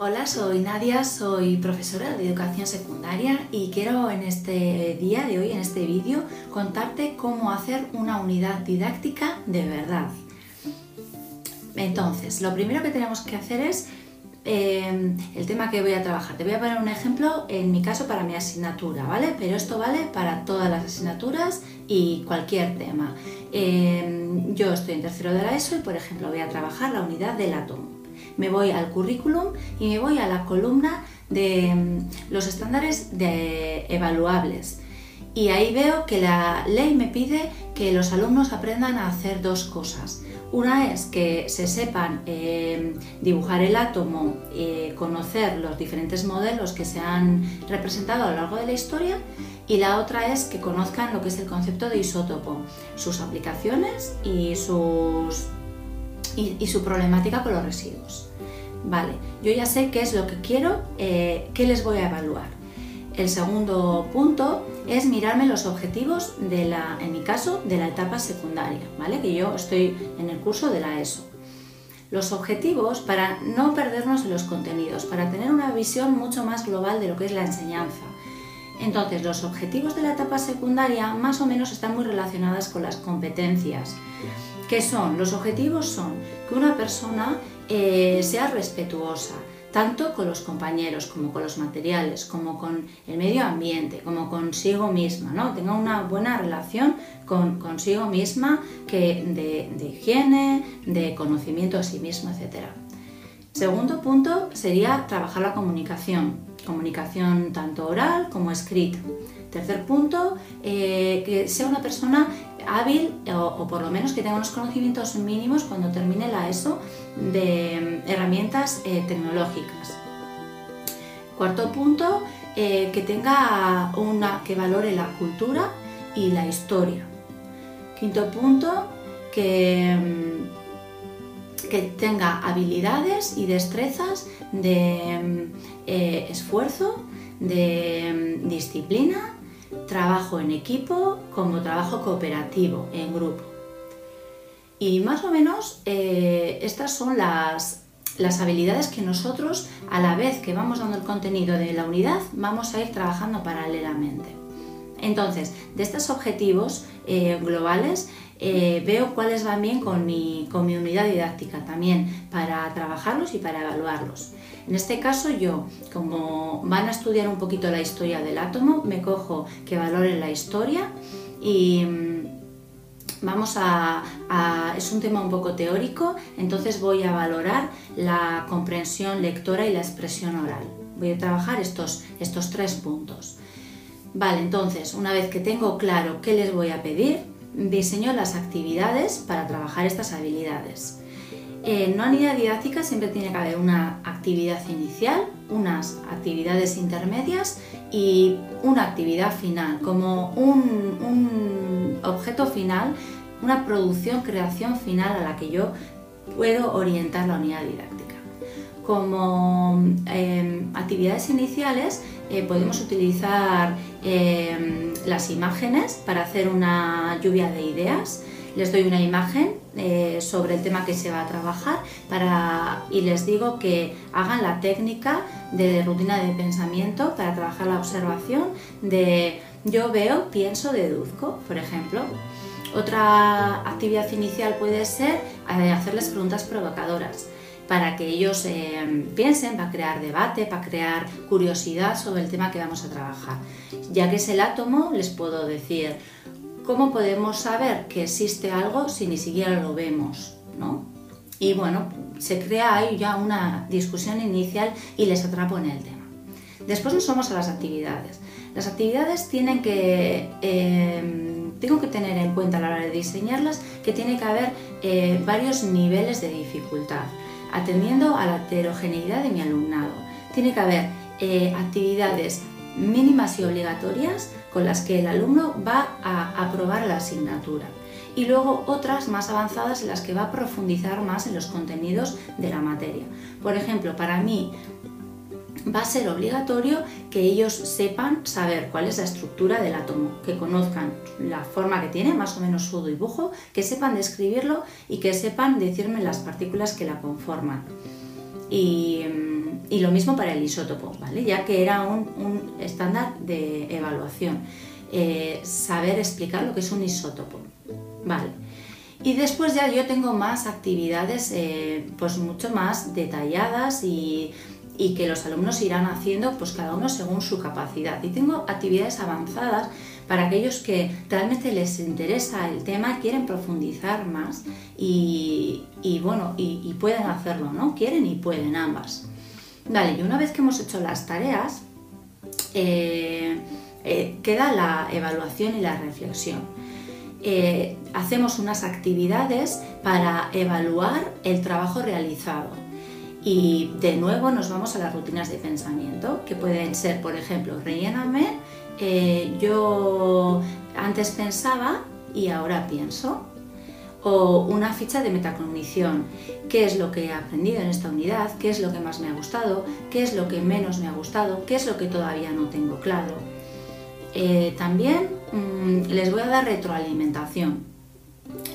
Hola, soy Nadia, soy profesora de educación secundaria y quiero en este día de hoy, en este vídeo, contarte cómo hacer una unidad didáctica de verdad. Entonces, lo primero que tenemos que hacer es eh, el tema que voy a trabajar. Te voy a poner un ejemplo en mi caso para mi asignatura, ¿vale? Pero esto vale para todas las asignaturas y cualquier tema. Eh, yo estoy en tercero de la ESO y, por ejemplo, voy a trabajar la unidad del átomo me voy al currículum y me voy a la columna de mm, los estándares de evaluables. Y ahí veo que la ley me pide que los alumnos aprendan a hacer dos cosas. Una es que se sepan eh, dibujar el átomo, eh, conocer los diferentes modelos que se han representado a lo largo de la historia y la otra es que conozcan lo que es el concepto de isótopo, sus aplicaciones y, sus, y su problemática con los residuos. Vale, yo ya sé qué es lo que quiero, eh, qué les voy a evaluar. El segundo punto es mirarme los objetivos de la, en mi caso, de la etapa secundaria, ¿vale? Que yo estoy en el curso de la ESO. Los objetivos para no perdernos en los contenidos, para tener una visión mucho más global de lo que es la enseñanza. Entonces, los objetivos de la etapa secundaria más o menos están muy relacionadas con las competencias. ¿Qué son? Los objetivos son que una persona eh, sea respetuosa, tanto con los compañeros como con los materiales, como con el medio ambiente, como consigo misma, ¿no? Tenga una buena relación con consigo misma que de, higiene, de conocimiento a sí misma, etc. Segundo punto sería trabajar la comunicación, comunicación tanto oral como escrita. Tercer punto, eh, que sea una persona hábil o, por lo menos que tenga unos conocimientos mínimos cuando termine la ESO de mm, herramientas eh, tecnológicas. Cuarto punto, eh, que tenga una que valore la cultura y la historia. Quinto punto, que, mm, que tenga habilidades y destrezas de mm, esfuerzo, de disciplina trabajo en equipo como trabajo cooperativo, en grupo. Y más o menos eh, estas son las, las habilidades que nosotros, a la vez que vamos dando el contenido de la unidad, vamos a ir trabajando paralelamente. Entonces, de estos objetivos eh, globales, eh, veo cuáles van bien con mi, con unidad didáctica también para trabajarlos y para evaluarlos. En este caso yo, como van a estudiar un poquito la historia del átomo, me cojo que valoren la historia y mm, vamos a, es un tema un poco teórico, entonces voy a valorar la comprensión lectora y la expresión oral. Voy a trabajar estos, estos tres puntos. Vale, entonces, una vez que tengo claro qué les voy a pedir, diseño las actividades para trabajar estas habilidades. En una unidad didáctica siempre tiene que haber una actividad inicial, unas actividades intermedias y una actividad final, como un, objeto final, una producción, creación final a la que yo puedo orientar la unidad didáctica. Como em, actividades iniciales eh, podemos utilizar em, las imágenes para hacer una lluvia de ideas. Les doy una imagen eh, sobre el tema que se va a trabajar para, y les digo que hagan la técnica de rutina de pensamiento para trabajar la observación de yo veo, pienso, deduzco, por ejemplo. Otra actividad inicial puede ser eh, hacerles preguntas provocadoras para que ellos eh, piensen, para crear debate, para crear curiosidad sobre el tema que vamos a trabajar. Ya que es el átomo, les puedo decir, ¿cómo podemos saber que existe algo si ni siquiera lo vemos? ¿no? Y bueno, se crea ahí ya una discusión inicial y les atrapo en el tema. Después nos vamos a las actividades. Las actividades tienen que... Eh, tengo que tener en cuenta a la hora de diseñarlas que tiene que haber eh, varios niveles de dificultad atendiendo a la heterogeneidad de mi alumnado. Tiene que haber eh, actividades mínimas y obligatorias con las que el alumno va a aprobar la asignatura y luego otras más avanzadas en las que va a profundizar más en los contenidos de la materia. Por ejemplo, para mí va a ser obligatorio que ellos sepan saber cuál es la estructura del átomo, que conozcan la forma que tiene, más o menos su dibujo, que sepan describirlo y que sepan decirme las partículas que la conforman. Y, y lo mismo para el isótopo, ¿vale? Ya que era un, estándar de evaluación. Eh, saber explicar lo que es un isótopo, ¿vale? Y después ya yo tengo más actividades eh, pues mucho más detalladas y, y, que los alumnos irán haciendo pues cada uno según su capacidad. Y tengo actividades avanzadas para aquellos que realmente les interesa el tema, quieren profundizar más y, bueno, y, pueden hacerlo, ¿no? Quieren y pueden ambas. Vale, y una vez que hemos hecho las tareas, eh, eh, queda la evaluación y la reflexión. Eh, hacemos unas actividades para evaluar el trabajo realizado. Y de nuevo nos vamos a las rutinas de pensamiento, que pueden ser, por ejemplo, relléname, yo antes pensaba y ahora pienso, o una ficha de metacognición, qué es lo que he aprendido en esta unidad, qué es lo que más me ha gustado, qué es lo que menos me ha gustado, qué es lo que todavía no tengo claro. Eh, también mm, les voy a dar retroalimentación.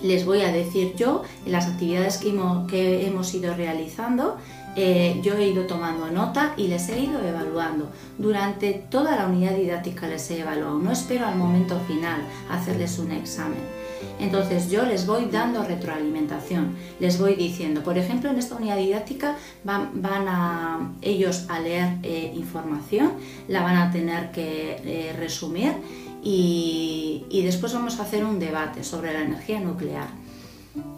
Les voy a decir yo en las actividades que hemos, ido realizando, eh, yo he ido tomando nota y les he ido evaluando. Durante toda la unidad didáctica les he evaluado. No espero al momento final hacerles un examen entonces yo les voy dando retroalimentación, les voy diciendo, por ejemplo, en esta unidad didáctica van, a ellos a leer eh, información, la van a tener que eh, resumir y, y después vamos a hacer un debate sobre la energía nuclear.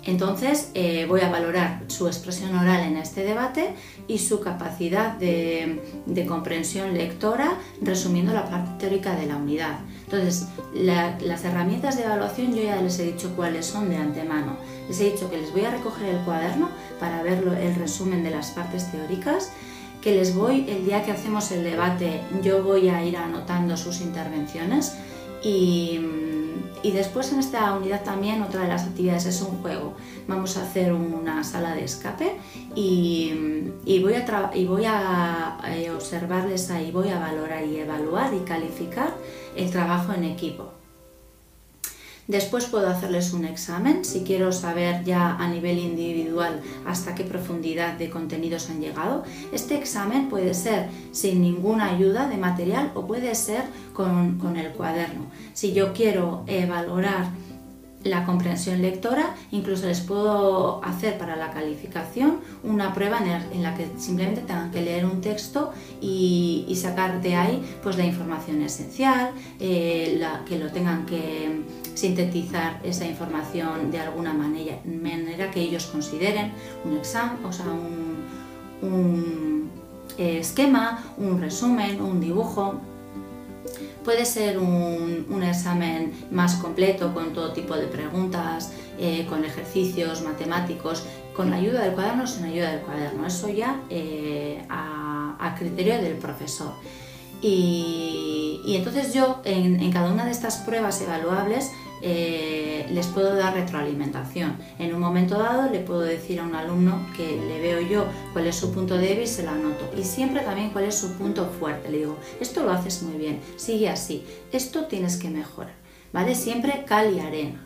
Entonces eh, voy a valorar su expresión oral en este debate y su capacidad de, comprensión lectora resumiendo la parte teórica de la unidad. Entonces, las herramientas de evaluación yo ya les he dicho cuáles son de antemano. Les he dicho que les voy a recoger el cuaderno para ver el resumen de las partes teóricas, que les voy, el día que hacemos el debate, yo voy a ir anotando sus intervenciones y y después en esta unidad también otra de las actividades es un juego. Vamos a hacer una sala de escape y, voy, a, y voy a eh, observarles ahí, voy a valorar y evaluar y calificar el trabajo en equipo. Después puedo hacerles un examen si quiero saber ya a nivel individual hasta qué profundidad de contenidos han llegado. Este examen puede ser sin ninguna ayuda de material o puede ser con, con el cuaderno. Si yo quiero valorar la comprensión lectora, incluso les puedo hacer para la calificación una prueba en, la que simplemente tengan que leer un texto y, sacar de ahí pues, la información esencial, eh, que lo tengan que sintetizar esa información de alguna manera, que ellos consideren un examen, o sea, un eh, esquema, un resumen, un dibujo, Puede ser un, examen más completo con todo tipo de preguntas, eh, con ejercicios matemáticos, con la ayuda del cuaderno o sin ayuda del cuaderno. Eso ya eh, a, criterio del profesor. Y, entonces yo en, cada una de estas pruebas evaluables eh, les puedo dar retroalimentación. En un momento dado le puedo decir a un alumno que le veo yo cuál es su punto débil, y se lo anoto. Y siempre también cuál es su punto fuerte. Le digo, esto lo haces muy bien, sigue así, esto tienes que mejorar. ¿Vale? Siempre cal y arena.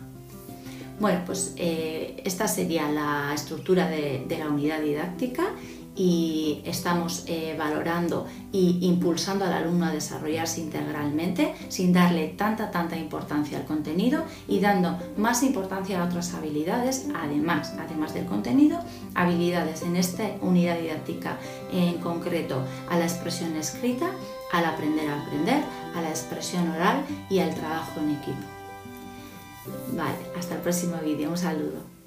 Bueno, pues eh, esta sería la estructura de la unidad didáctica y estamos eh, valorando e impulsando al alumno a desarrollarse integralmente sin darle tanta, tanta importancia al contenido y dando más importancia a otras habilidades, además, además del contenido, habilidades en esta unidad didáctica en concreto a la expresión escrita, al aprender a aprender, a la expresión oral y al trabajo en equipo. Vale, hasta el próximo vídeo. Un saludo.